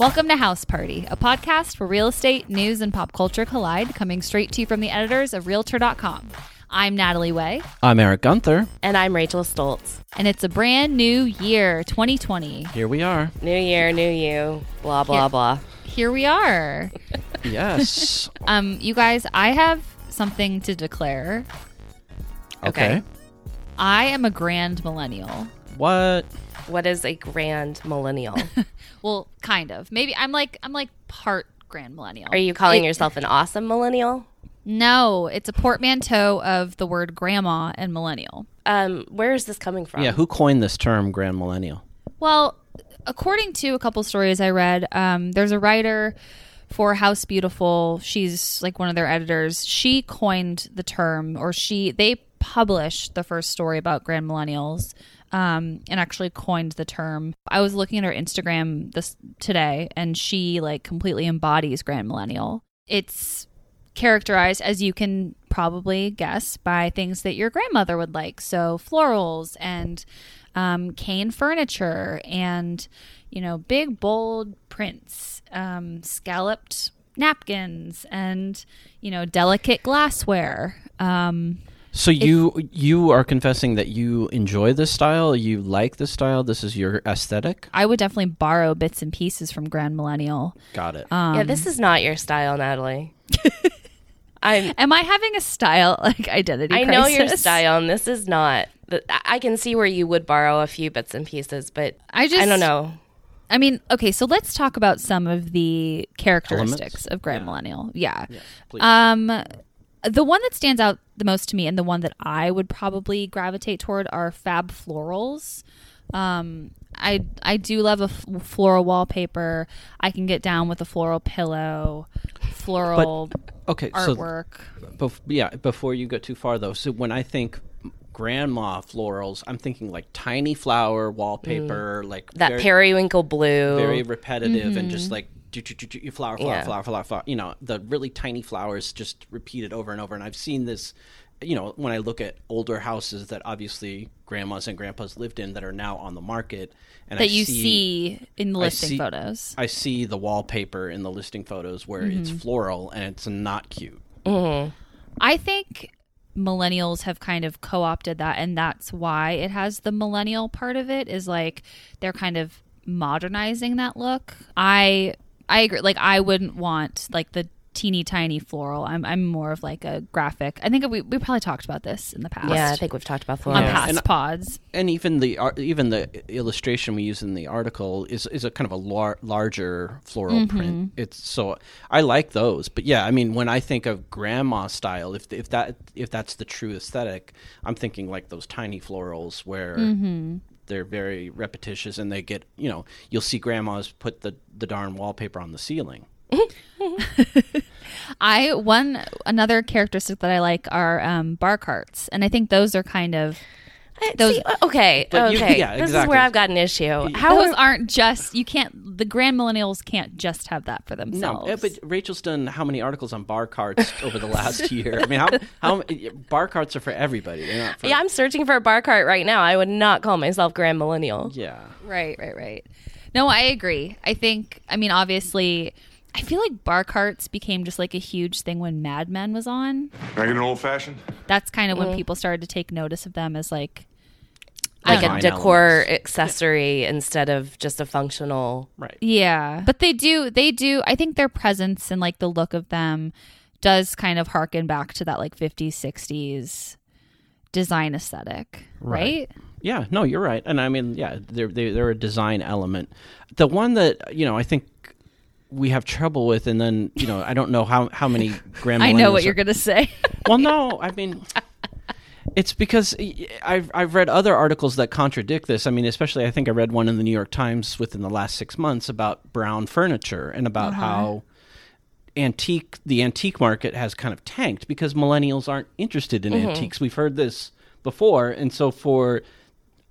Welcome to House Party, a podcast where real estate, news, and pop culture collide, coming straight to you from the editors of Realtor.com. I'm Natalie Way, I'm Eric Gunther. And I'm Rachel Stults. and it's a brand new year, 2020. Here we are. New year, new you, blah, blah, Yeah. blah. Here we are. Yes. Um, you guys, I have something to declare. okay. I am a grand millennial. What? What is a grand millennial? Well, kind of. Maybe I'm like I'm like part grand millennial. Are you calling It- yourself an awesome millennial? No, it's a portmanteau of the word grandma and millennial. Um, where is this coming from? Yeah, who coined this term, grand millennial? Well, according to a couple stories I read, um, there's a writer for House Beautiful. She's like one of their editors. She coined the term, or she they published the first story about grand millennials. Um, and actually coined the term. I was looking at her Instagram this today, and she like completely embodies grand millennial. It's characterized, as you can probably guess, by things that your grandmother would like. So florals and um, cane furniture and, you know, big, bold prints, um, scalloped napkins and, you know, delicate glassware. Um, So you you are confessing that you enjoy this style, you like this style, this is your aesthetic? I would definitely borrow bits and pieces from Grand Millennial. Got it. Um, yeah, this is not your style, Natalie. I'm. Am I having a style like identity? I know your crisis? style, and this is not. I- I can see where you would borrow a few bits and pieces, but I just I don't know. I mean, okay, so let's talk about some of the characteristics Elements? of Grand Yeah. Millennial. Yeah. please. Um the one that stands out the most to me and the one that I would probably gravitate toward are fab florals. Um I I do love a f- floral wallpaper. I can get down with a floral pillow, floral okay, so artwork. bef- yeah, before you go too far though. So when I think grandma florals, I'm thinking like tiny flower wallpaper, like That very, periwinkle blue. very repetitive and Mm-hmm. just like do, do, do, do, flower, flower, Yeah. flower, flower, flower. You know, the really tiny flowers just repeated over and over. And I've seen this, you know, when I look at older houses that obviously grandmas and grandpas lived in that are now on the market, and I that you see, in the I listing see- photos. I see the wallpaper in the listing photos where Mm-hmm. it's floral and it's not cute. I think millennials have kind of co-opted that and that's why it has the millennial part of it is like they're kind of modernizing that look. I I agree like I wouldn't want like the teeny tiny floral. I'm I'm more of like a graphic. I think we we probably talked about this in the past. Yeah, I think we've talked about on florals. Yeah. past And- pods. and even the ar- even the illustration we use in the article is is a kind of a lar- larger floral Mm-hmm. print. It's so I like those, but yeah, I mean when I think of grandma style, if if that if that's the true aesthetic, I'm thinking like those tiny florals where. Mm-hmm. They're very repetitious, and they get you know you'll see grandmas put the the darn wallpaper on the ceiling. I one another characteristic that I like are um, bar carts, and I think those are kind of those- see, okay, But you- okay. yeah, This is where I've got an issue. How those are- aren't just you can't the grand millennials can't just have that for themselves. No, but Rachel's done how many articles on bar carts over the last year? I mean, how how bar carts are for everybody? Not for Yeah, I'm searching for a bar cart right now. I would not call myself grand millennial. yeah. Right, right, right. No, I agree. I think, I mean, obviously, I feel like bar carts became just like a huge thing when Mad Men was on. Can I get an old fashioned? That's kind of Mm-hmm. when people started to take notice of them as like, Like a decor elements. accessory instead of just a functional. Right. yeah. But they do, they do, I think their presence and like the look of them does kind of harken back to that like 50s, 60s design aesthetic, right? Yeah, no, you're right, and I mean, yeah, they're they, they're a design element. The one that you know, I think we have trouble with, and then you know, I don't know how how many grand. I know what millennials you're are- going to say. Well, no, I mean, it's because I've I've read other articles that contradict this. I mean, especially I think I read one in the New York Times within the last six months about brown furniture and about how antique the antique market has kind of tanked because millennials aren't interested in antiques. We've heard this before, and so for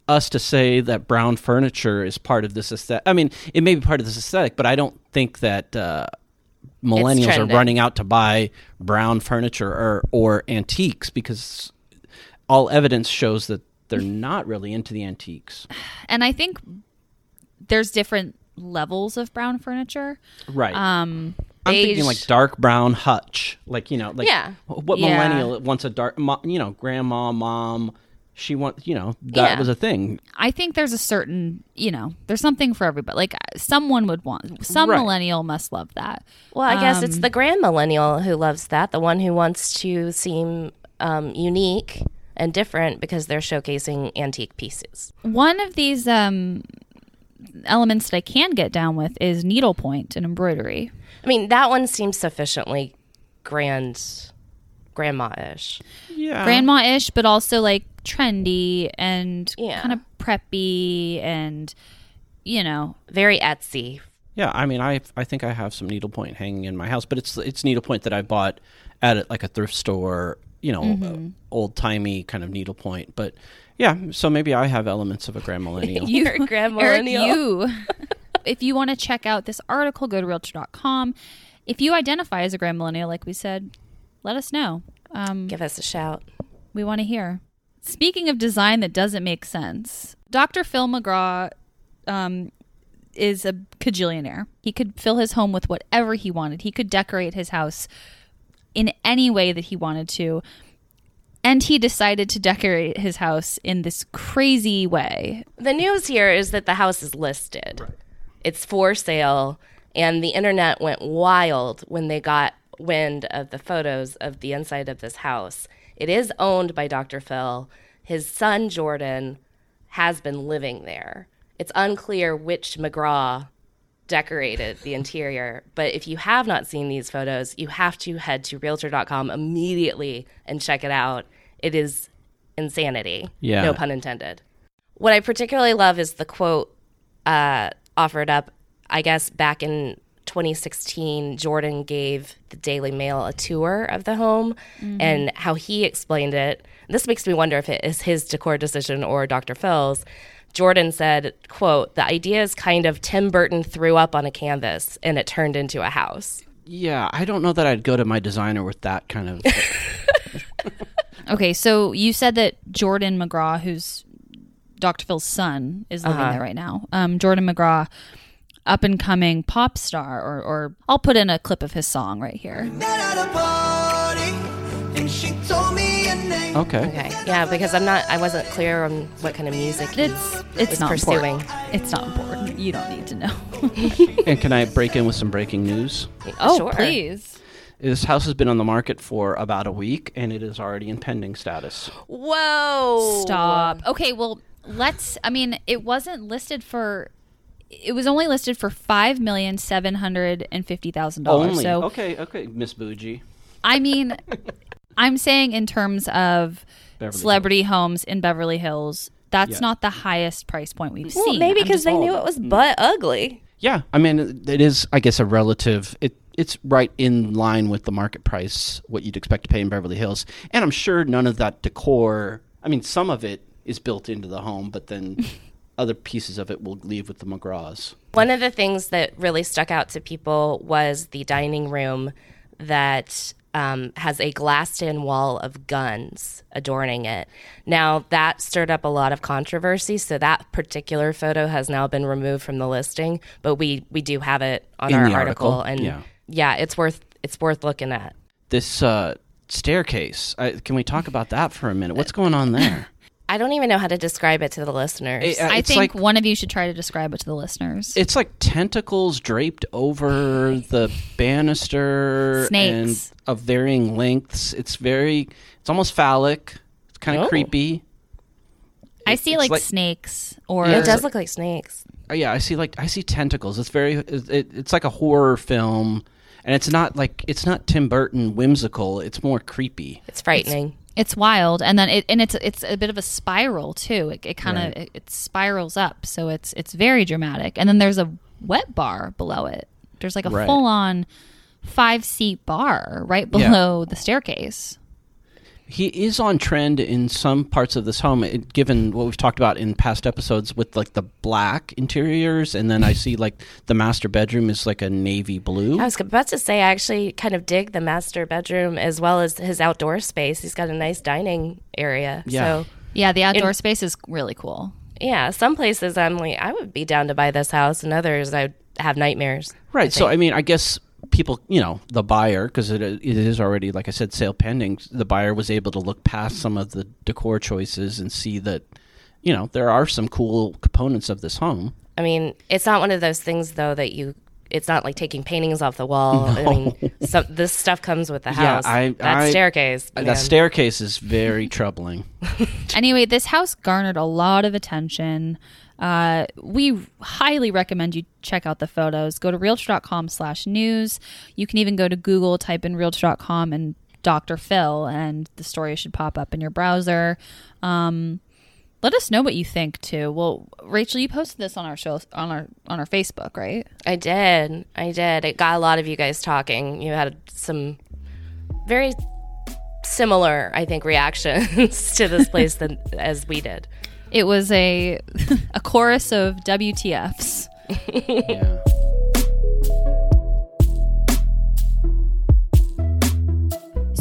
us to say that brown furniture is part of this aesthetic, I mean, it may be part of this aesthetic, but I don't think that. Uh, millennials are running out to buy brown furniture or, or antiques because all evidence shows that they're not really into the antiques. and I think there's different levels of brown furniture. Right. Um, I'm beige. thinking like dark brown hutch, like you know, like Yeah. what Yeah. millennial wants a dark, you know, grandma, mom. She wants, you know, that Yeah. was a thing. I think there's a certain, you know, there's something for everybody. Like someone would want, some Right. millennial must love that. Well, I guess it's Um, the grand millennial who loves that, the one who wants to seem um, unique and different because they're showcasing antique pieces. One of these um, elements that I can get down with is needlepoint and embroidery. I mean, that one seems sufficiently grand, grandma-ish. Yeah. grandma ish, but also like trendy and Yeah. kind of preppy and, you know, Very Etsy. Yeah, I mean, I I think I have some needlepoint hanging in my house, but it's it's needlepoint that I bought at like a thrift store, you know, Mm-hmm. old timey kind of needlepoint. But yeah, so maybe I have elements of a grand millennial. You're a grand Eric, millennial. you. if you want to check out this article, go to realtor.com. If you identify as a grand millennial, like we said, let us know. Um, Give us a shout. we want to hear. Speaking of design that doesn't make sense, Dr. Phil McGraw um, is a cajillionaire. He could fill his home with whatever he wanted. He could decorate his house in any way that he wanted to. And he decided to decorate his house in this crazy way. The news here is that the house is listed. It's for sale, and the internet went wild when they got wind of the photos of the inside of this house. It is owned by Dr. Phil. His son Jordan has been living there. It's unclear which McGraw decorated the interior, but if you have not seen these photos, you have to head to realtor.com immediately and check it out. It is insanity. Yeah. No pun intended. What I particularly love is the quote uh, offered up, I guess, back in 2016. Jordan gave the Daily Mail a tour of the home and how he explained it. This makes me wonder if it is his decor decision or Dr. Phil's. Jordan said, quote, the idea is kind of Tim Burton threw up on a canvas and it turned into a house. yeah, I don't know that I'd go to my designer with that kind of. Okay, so you said that Jordan McGraw, who's Dr. Phil's son, is living Uh-huh. there right now. Um, Jordan McGraw, up and coming pop star, or, or I'll put in a clip of his song right here. Okay. Okay. Yeah, because I'm not, I wasn't clear on what kind of music It's it's was not pursuing. important. It's not important. You don't need to know. And can I break in with some breaking news? oh, Sure. please. This house has been on the market for about a week, and it is already in pending status. Whoa. Stop. Okay, well, let's. I mean, it wasn't listed for. It was only listed for five million seven hundred and fifty thousand dollars. Only. So okay, okay, Miss Bougie. I mean, I'm saying in terms of Beverly celebrity homes in Beverly Hills, that's Yeah. not the highest price point we've Well, seen. maybe I'm because just- they knew it was mm. butt ugly. Yeah, I mean, it- it is, I guess, a relative. It it's right in line with the market price, what you'd expect to pay in Beverly Hills, and I'm sure none of that decor. I mean, some of it is built into the home, but then other pieces of it will leave with the McGraws. One of the things that really stuck out to people was the dining room that um, has a glassed in wall of guns adorning it. Now, that stirred up a lot of controversy, so that particular photo has now been removed from the listing, but we, we do have it on In our the article. article, And yeah. yeah, it's worth it's worth looking at. This uh, staircase. I, can we talk about that for a minute? What's going on there? I don't even know how to describe it to the listeners. It- uh, I think like one of you should try to describe it to the listeners. it's like tentacles draped over the banister Snakes. and of varying lengths. It's very. It's almost phallic. It's kind of Oh. creepy. I see like, like- snakes or it does look like snakes. Oh, yeah, I see. Like I see tentacles. It's very. It, it, it's like a horror film, and it's not like it's not Tim Burton whimsical. It's more creepy. It's frightening. It's wild, and then it and it's it's a bit of a spiral too. It, it kind of Right. it, it spirals up, so it's it's very dramatic. And then there's a wet bar below it. There's like a Right. full on five seat bar right Yeah. below the staircase. He is on trend in some parts of this home, it, given what we've talked about in past episodes with like the black interiors, and then I see like the master bedroom is like a navy blue. I was about to say, I actually kind of dig the master bedroom as well as his outdoor space. He's got a nice dining area. Yeah. So Yeah, the outdoor space is really cool. Yeah, some places I'm like, I would be down to buy this house, and others I would have nightmares. Right. So I mean, I guess people, you know, the buyer, because it, it is already, like I said, sale pending. The buyer was able to look past some of the decor choices and see that, you know, there are some cool components of this home. I mean, it's not one of those things though that you. It's not like taking paintings off the wall. I mean, so, this stuff comes with the Yeah, house. I- that I- staircase. That staircase is very troubling. Anyway, this house garnered a lot of attention. Uh, we highly recommend you check out the photos. Go to realtor.com slash news. You can even go to Google, type in realtor.com and Dr. Phil, and the story should pop up in your browser. Um, let us know what you think too. Well, Rachel, you posted this on our show on our on our Facebook, right? I did. I did. It got a lot of you guys talking. You had some very similar, I think, reactions to this place than as we did. It was a a chorus of WTFs. yeah.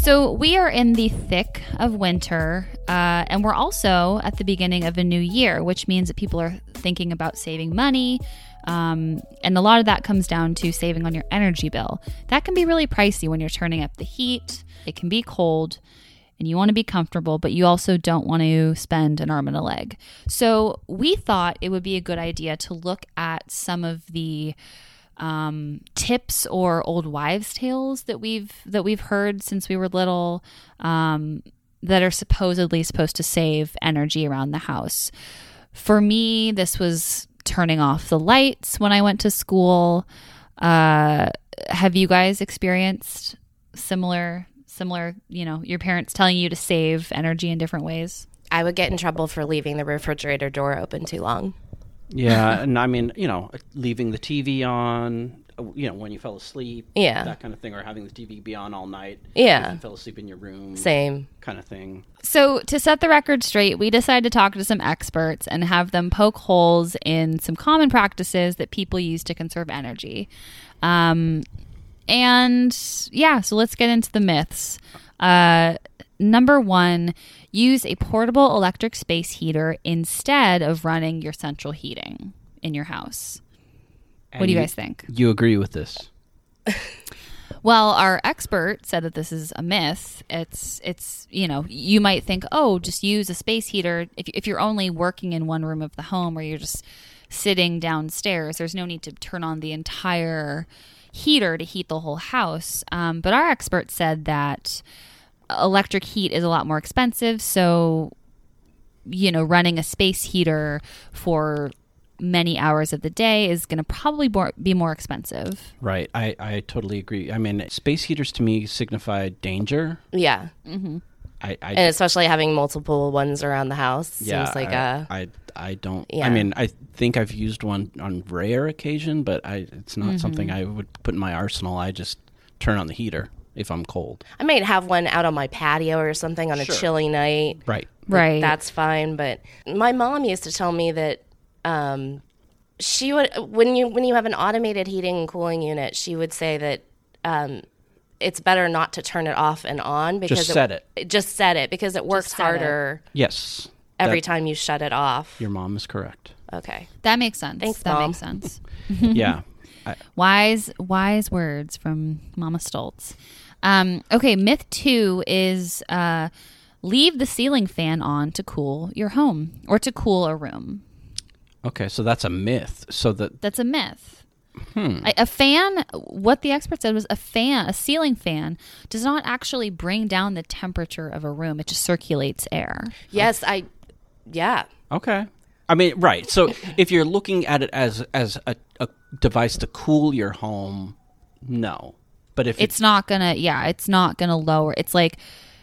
So we are in the thick of winter, uh, and we're also at the beginning of a new year, which means that people are thinking about saving money. Um, and a lot of that comes down to saving on your energy bill. That can be really pricey when you're turning up the heat. It can be cold, and you want to be comfortable, but you also don't want to spend an arm and a leg. So we thought it would be a good idea to look at some of the um, tips or old wives' tales that we've that we've heard since we were little um, that are supposedly supposed to save energy around the house. For me, this was turning off the lights when I went to school. Uh, have you guys experienced similar similar? You know, your parents telling you to save energy in different ways. I would get in trouble for leaving the refrigerator door open too long. Yeah, and I mean, you know, leaving the TV on, uh, you know, when you fell asleep, Yeah. that kind of thing, or having the TV be on all night, Yeah. if you fell asleep in your room, Same. kind of thing. So, to set the record straight, we decided to talk to some experts and have them poke holes in some common practices that people use to conserve energy. Um, and yeah, so let's get into the myths. Uh, number one, use a portable electric space heater instead of running your central heating in your house. what do you guys think? You agree with this? Well, our expert said that this is a myth. It's it's you know you might think oh just use a space heater if if you're only working in one room of the home or you're just sitting downstairs. There's no need to turn on the entire heater to heat the whole house. Um, but our expert said that electric heat is a lot more expensive, so you know running a space heater for many hours of the day is going to probably be more expensive. Right. I, I totally agree. I mean, space heaters to me signify danger. Yeah. I, I And especially having multiple ones around the house yeah, seems like I, a. I, I don't. I mean, I think I've used one on rare occasion, but I it's not Mm-hmm. something I would put in my arsenal. I just turn on the heater if I'm cold. I might have one out on my patio or something on a chilly night. Right. Right. That's fine. But my mom used to tell me that um, she would when you when you have an automated heating and cooling unit, she would say that um, it's better not to turn it off and on because Just set it. Just set it because it works set it. harder Yes. every That- time you shut it off. Your mom is correct. Okay. That makes sense. Thanks, that Mom. makes sense. yeah. I, wise, wise words from Mama Stults. Um, okay, myth two is uh, leave the ceiling fan on to cool your home or to cool a room. okay, so that's a myth. So that That's a myth. Hmm. A, a fan, what the expert said was a fan, a ceiling fan, does not actually bring down the temperature of a room. It just circulates air. Yes, I. Yeah. Okay. I mean, right. So if you're looking at it as as a, a device to cool your home, no. But if It's not gonna, yeah, it's not gonna lower. It's like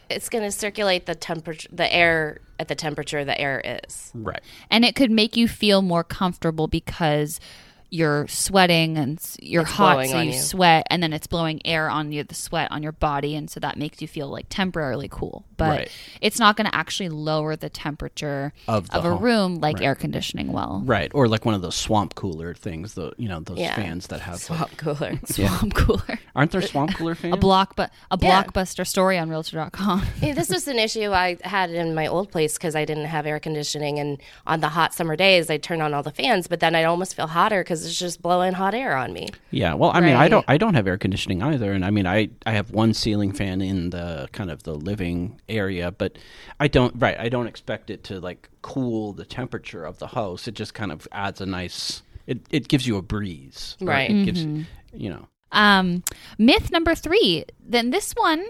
It's going to circulate the temperature, the air at the temperature the air is. right, and it could make you feel more comfortable because you're sweating and you're It's hot, blowing so you, you. sweat, and then it's blowing air on you, the sweat on your body, and so that makes you feel like temporarily cool. But Right. it's not going to actually lower the temperature Of the a home. room like air conditioning will. Right, or like one of those swamp cooler things. The you know those Yeah. fans that have. Swamp cooler. Swamp cooler. Aren't there swamp cooler fans? A block, but a Yeah. blockbuster story on Realtor.com. Hey, this was an issue I had in my old place because I didn't have air conditioning, and on the hot summer days, I turn on all the fans, but then I'd almost feel hotter because it's just blowing hot air on me. Yeah, well, I mean, I don't, I don't have air conditioning either, and I mean, I, I have one ceiling fan in the kind of the living area, but I don't, right, I don't expect it to like cool the temperature of the house. It just kind of adds a nice, it, it gives you a breeze, Right. It gives, you know, Um, myth number three. Then this one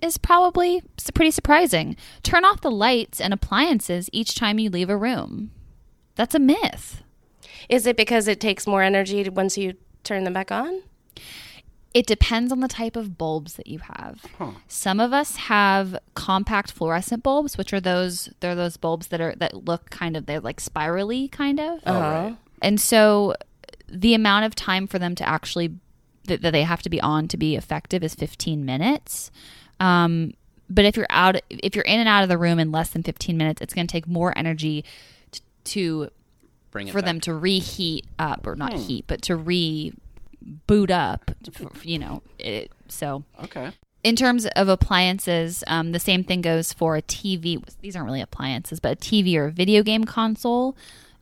is probably pretty surprising. Turn off the lights and appliances each time you leave a room. That's a myth. Is it because it takes more energy to- once you turn them back on? It depends on the type of bulbs that you have. Some of us have compact fluorescent bulbs, which are those they're those bulbs that are that look kind of they're like spirally kind of. Uh-huh. And so the amount of time for them to actually that, that they have to be on to be effective is 15 minutes. Um, but if you're out, if you're in and out of the room in less than 15 minutes, it's going to take more energy t- to bring it for back. them to reheat up or not heat, but to re boot up. You know, it, so Okay. in terms of appliances, um, the same thing goes for a TV. These aren't really appliances, but a TV or a video game console.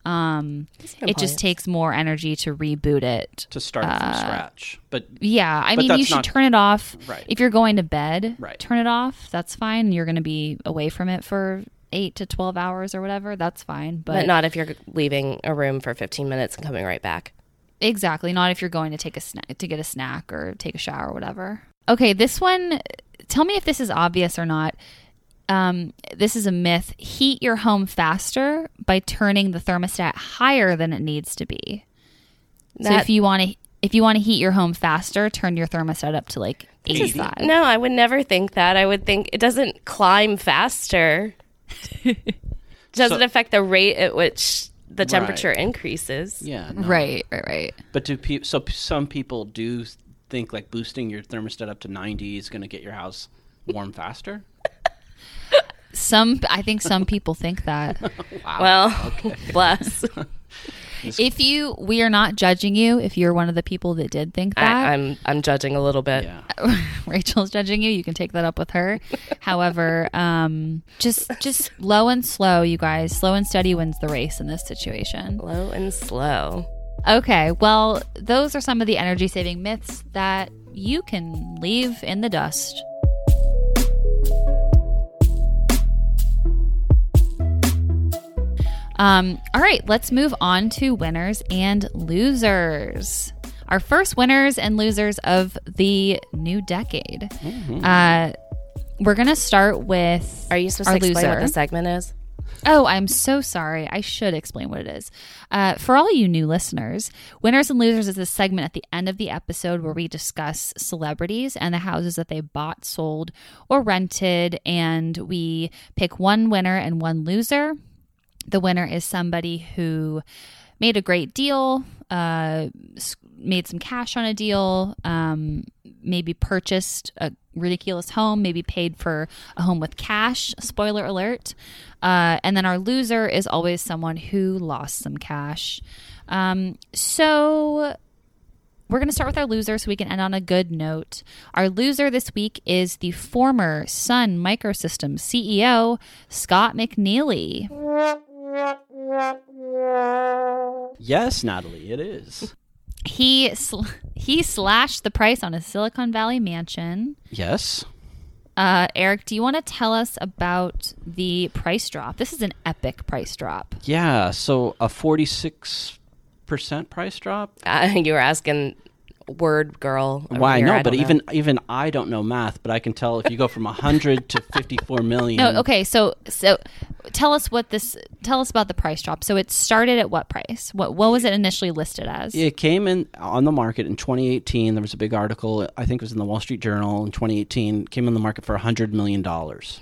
Um, it just takes more energy to reboot it. To start Uh, from scratch, but Yeah, I But mean, you should not- turn it off. Right. If you're going to bed, Right. turn it off. That's fine. You're going to be away from it for eight to 12 hours or whatever. That's fine. But, But not if you're leaving a room for 15 minutes and coming right back. Exactly. Not if you're going to take a snack to get a snack or take a shower or whatever. Okay, this one tell me if this is obvious or not. Um, this is a myth. Heat your home faster by turning the thermostat higher than it needs to be. so if you want to if you want to heat your home faster, turn your thermostat up to like 85. No, I would never think that. I would think it doesn't climb faster. doesn't So- affect the rate at which the temperature increases. yeah, no. Right, right, right. But do pe- so? p- Some people do think like boosting your thermostat up to ninety is going to get your house warm faster. Some I think some people think that. Well, bless. if you we are not judging you if you're one of the people that did think that. I, I'm I'm judging a little bit. Yeah. Rachel's judging you. You can take that up with her. However, um, just just low and slow, you guys. Slow and steady wins the race in this situation. Low and slow. Okay, well, those are some of the energy saving myths that you can leave in the dust. Um, all right, let's move on to winners and losers. Our first winners and losers of the new decade. Uh, we're gonna start with. Are you supposed to explain what the segment is? Oh, I'm so sorry. I should explain what it is. Uh, for all you new listeners, Winners and Losers is a segment at the end of the episode where we discuss celebrities and the houses that they bought, sold, or rented, and we pick one winner and one loser. The winner is somebody who made a great deal, uh, made some cash on a deal, um, maybe purchased a ridiculous home, maybe paid for a home with cash. Spoiler alert. Uh, and then our loser is always someone who lost some cash. Um, so we're going to start with our loser so we can end on a good note. Our loser this week is the former Sun Microsystems CEO, Scott McNealy. Yes, Natalie, it is. He sl- he slashed the price on his Silicon Valley mansion. Yes. Uh, Eric, do you want to tell us about the price drop? This is an epic price drop. Yeah. So a forty-six percent price drop. Uh, you were asking word girl. Why? here. No, I but know. even even I don't know math, but I can tell if you go from hundred to fifty-four million. No, okay. So so tell us what this tell us about the price drop. So it started at what price? What what was it initially listed as? It came in on the market in 2018. There was a big article, I think it was in the Wall Street Journal in 2018. Came on the market for 100 million dollars.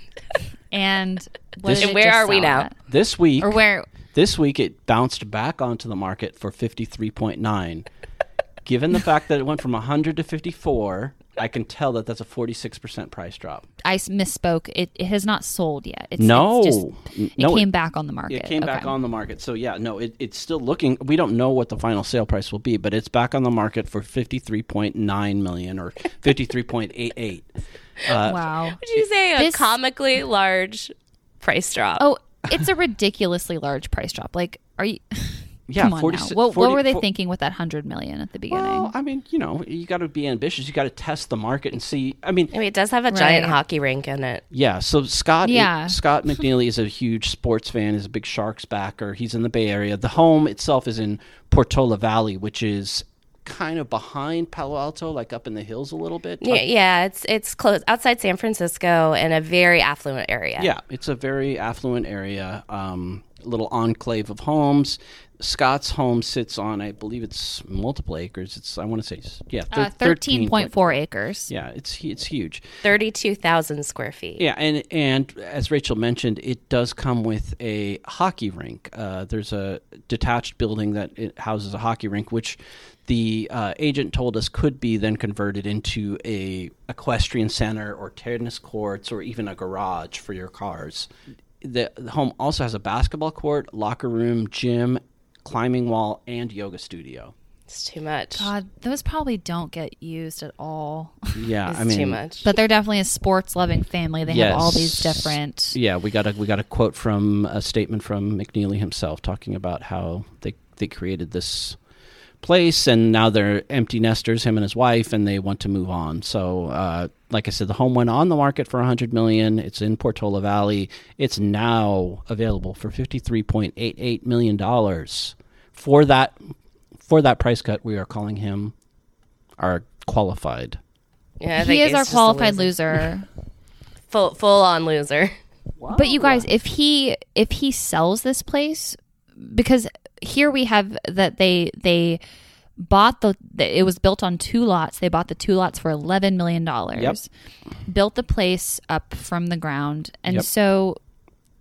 And This- And where are we now? at? This week, Or where This week it bounced back onto the market for 53.9. Given the fact that it went from 100 to 54, I can tell that that's a 46% price drop. I misspoke. It, it has not sold yet. It's, No. it's just, it no, came it- back on the market. It came back on the market. So yeah, no, it, it's still looking. We don't know what the final sale price will be, but it's back on the market for 53.9 million or 53.88. Uh, Wow. Would you say a This- comically large price drop? Oh, it's a ridiculously large price drop. Like, are you? Yeah, come on 40 now. What, 40 what were they fo- thinking with that hundred million at the beginning? Well, I mean, you know, you got to be ambitious. You got to test the market and see. I mean, I mean, it does have a giant Right. hockey rink in it. Yeah, so Scott Yeah. Scott McNealy is a huge sports fan, is a big Sharks backer. He's in the Bay Area. The home itself is in Portola Valley, which is kind of behind Palo Alto, like up in the hills a little bit. Yeah, yeah, it's it's close outside San Francisco in a very affluent area. Yeah, it's a very affluent area, um, little enclave of homes. Scott's home sits on, I believe it's multiple acres. It's I want to say, yeah, thir- uh, thirteen point four acres. Yeah, it's it's huge. thirty-two thousand square feet. Yeah, and and as Rachel mentioned, it does come with a hockey rink. Uh, there's a detached building that it houses a hockey rink, which the uh, agent told us could be then converted into a equestrian center or tennis courts or even a garage for your cars. The, the home also has a basketball court, locker room, gym, climbing wall, and yoga studio. It's too much. God, those probably don't get used at all. Yeah, it's I mean, too much. But they're definitely a sports loving family. They have all these different. Yeah, we got a we got a quote from a statement from McNealy himself talking about how they they created this place and now they're empty nesters, him and his wife, and they want to move on. So, uh, like I said, the home went on the market for 100 million. It's in Portola Valley. It's now available for 53.88 million dollars. For that for that price cut, we are calling him our qualified. yeah, I He is he's our qualified loser. loser. Full full on loser. But you guys, if he if he sells this place, because here we have that they they bought the it was built on two lots. They bought the two lots for eleven million dollars. Built the place up from the ground, and Yep. so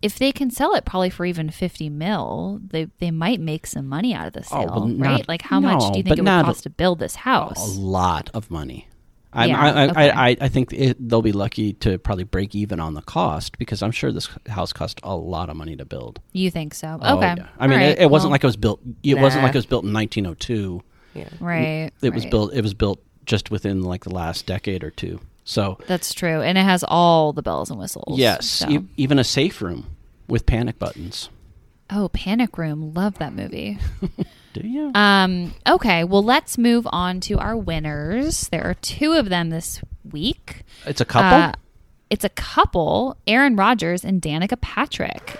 if they can sell it probably for even 50 mil they they might make some money out of the Oh, sale well, not- right like how much do you think it would cost to build this house? a lot of money. I'm, Yeah, I, I, okay. I, I think it, they'll be lucky to probably break even on the cost because I'm sure this house cost a lot of money to build. you think so Oh, okay yeah. I mean, All right, it, it wasn't well, like it was built. It wasn't like it was built in 1902. Yeah. right It was right. built. It was built just within like the last decade or two. So that's true and it has all the bells and whistles yes, so. e- even a safe room with panic buttons. oh panic room love that movie Do you? Um, okay, well, let's move on to our winners. There are two of them this week. it's a couple. Uh, it's a couple, Aaron Rodgers and Danica Patrick.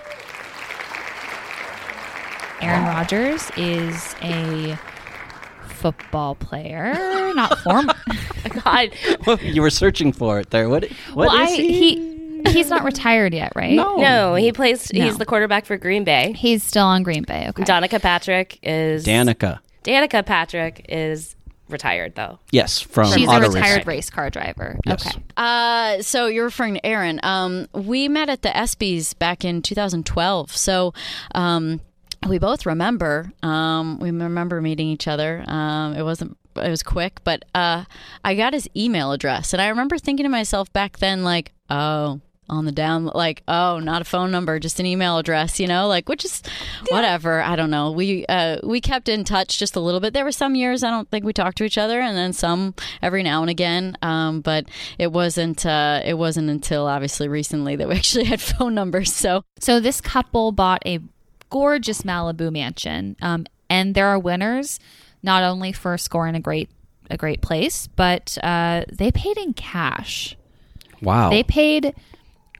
Aaron Rodgers is a football player, not former. God, you were searching for it there. What? What well, is I, he? he he's not retired yet, right? No. no, he plays. No. He's the quarterback for Green Bay. He's still on Green Bay. Okay. Danica Patrick is Danica. Danica Patrick is retired though. Yes, from She's a retired racing. race car driver. Yes. Okay. Uh, so you're referring to Aaron. Um, we met at the ESPYS back in 2012. So, um, we both remember. Um, we remember meeting each other. Um, it wasn't. It was quick, but uh, I got his email address, and I remember thinking to myself back then, like, oh. On the down, like, oh, not a phone number, just an email address, you know, like, which is whatever. I don't know. We uh, we kept in touch just a little bit. There were some years I don't think we talked to each other, and then some every now and again. Um, but it wasn't uh, it wasn't until obviously recently that we actually had phone numbers. So So this couple bought a gorgeous Malibu mansion, um, and there are winners not only for scoring a great a great place, but uh, they paid in cash. Wow. They paid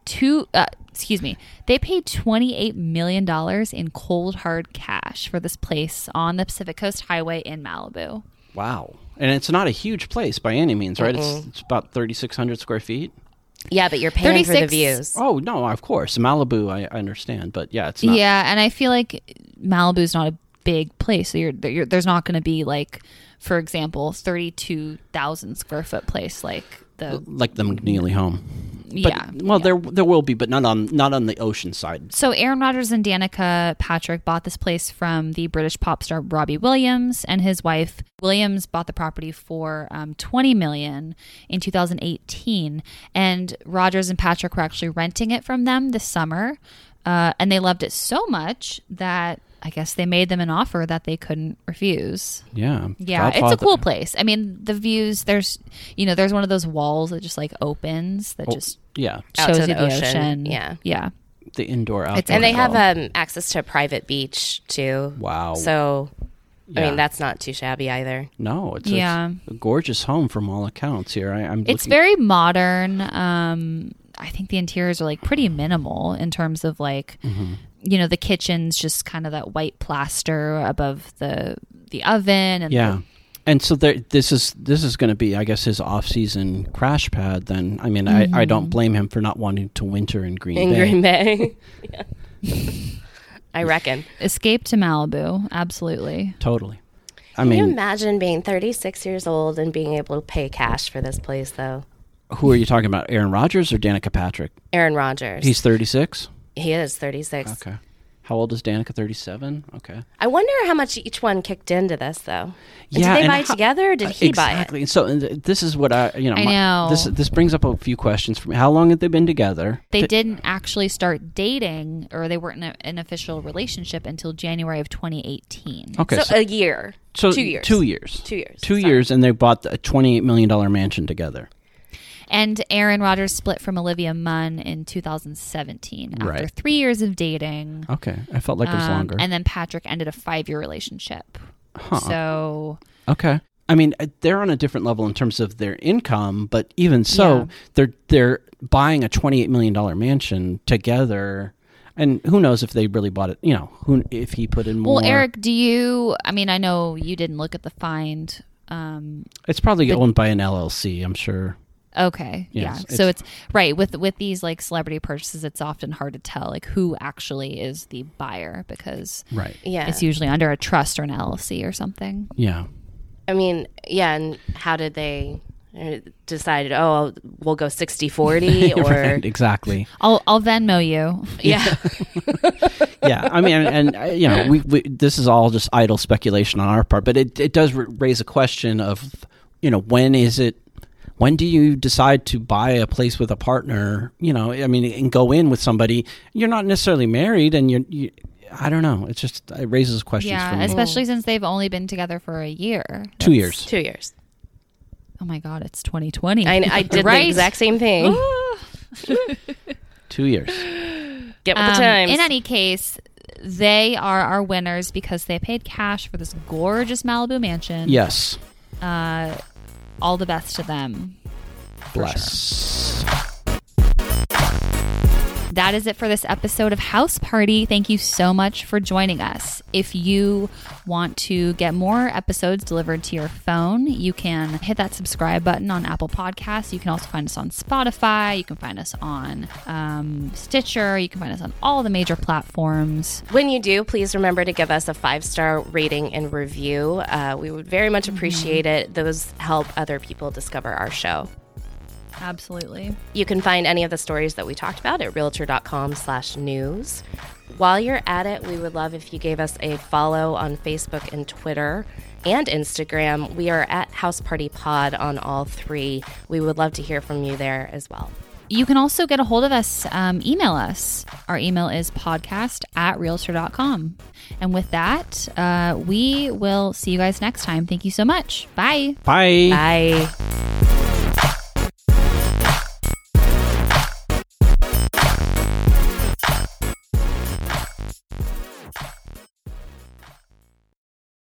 two. Uh, excuse me. They paid twenty eight million dollars in cold hard cash for this place on the Pacific Coast Highway in Malibu. Wow. And it's not a huge place by any means, right? It's, it's about 3,600 square feet. Yeah, but you're paying for the 36 views. Oh, no, of course. Malibu, I, I understand. But yeah, it's not. Yeah, and I feel like Malibu's not a big place. So you're, you're, there's not going to be like, for example, thirty two thousand square foot place like the Like the McNealy home. But, yeah. Well, yeah. there there will be, but not on not on the ocean side. So Aaron Rodgers and Danica Patrick bought this place from the British pop star Robbie Williams and his wife. Williams bought the property for um, 20 million in 2018, and Rodgers and Patrick were actually renting it from them this summer, uh, and they loved it so much that I guess they made them an offer that they couldn't refuse. Yeah. Yeah, it's a cool place. I mean, the views. There's, you know, there's one of those walls that just like opens that Oh, just yeah, Out shows to you the the ocean. ocean. Yeah. yeah. the indoor outdoor. It's- and they have um, access to a private beach too. Wow. So, I mean, that's not too shabby either. no, it's, Yeah. it's a gorgeous home from all accounts. Here, I, I'm. It's looking- very modern. Um, I think the interiors are like pretty minimal in terms of like, Mm-hmm. You know, the kitchen's just kind of that white plaster above the the oven and Yeah. And so there, this is this is going to be, I guess, his off-season crash pad. Then, I mean, I, I don't mm-hmm. blame him for not wanting to winter in Green In Bay. Green Bay. yeah. I reckon. escape to Malibu. Absolutely. Totally. I Can you mean, imagine being 36 years old and being able to pay cash for this place, though? who are you talking about? Aaron Rodgers or Danica Patrick? Aaron Rodgers. He's 36. He is 36. Okay. How old is Danica? 37. Okay. I wonder how much each one kicked into this, though. And Yeah, did they and buy it how- together or did he buy it? exactly. So and this is what I, you know, I my- know. this this brings up a few questions for me. How long had they been together? They Th- didn't actually start dating, or they weren't in a, an official relationship until January of 2018. Okay. so, So, a year. so two years. Two years. Two years. Two Sorry. years, and they bought a 28 million dollar mansion together. And Aaron Rodgers split from Olivia Munn in 2017 after Right. three years of dating. Okay. I felt like it was Um, longer. And then Patrick ended a five year relationship. Huh. So Okay. I mean, uh, they're on a different level in terms of their income, but even so, Yeah. they're they're buying a twenty eight million dollar mansion together, and who knows if they really bought it? You know, who if he put in more? Well, Eric, do you? I mean, I know you didn't look at the find. Um, it's probably owned by an LLC. I'm sure. Okay, Yes, yeah. So it's- it's right with with these like celebrity purchases. It's often hard to tell like who actually is the buyer because Right. Yeah. it's usually under a trust or an LLC or something. Yeah. I mean, yeah. And how did they uh, decide, oh, we'll go 60 40 or. right. Exactly. I'll I'll Venmo you. Yeah. yeah, I mean, and, uh, you know, we, we this is all just idle speculation on our part, but it it does r- raise a question of, you know, when is it? When do you decide to buy a place with a partner? You know, I mean, and go in with somebody you're not necessarily married, and you're. You, I don't know. It's just it raises questions for Yeah, me. especially since they've only been together for a year. Two That's- years. Two years. Oh my God, it's 2020. I, I did Right? the exact same thing. Two years. Get with Um, the times. In any case, they are our winners because they paid cash for this gorgeous Malibu mansion. Yes. Uh, all the best to them. Bless. That is it for this episode of House Party. Thank you so much for joining us. If you want to get more episodes delivered to your phone, you can hit that subscribe button on Apple Podcasts. You can also find us on Spotify. You can find us on um, Stitcher. You can find us on all the major platforms. when you do, please remember to give us a five star rating and review. Uh, we would very much appreciate it. Those help other people discover our show. Absolutely. You can find any of the stories that we talked about at realtor.com slash news. While you're at it, we would love if you gave us a follow on Facebook and Twitter and Instagram. We are at House Party Pod on all three. We would love to hear from you there as well. You can also get a hold of us, um, email us. Our email is podcast at realtor.com. And with that, uh, we will see you guys next time. Thank you so much. Bye. Bye. Bye.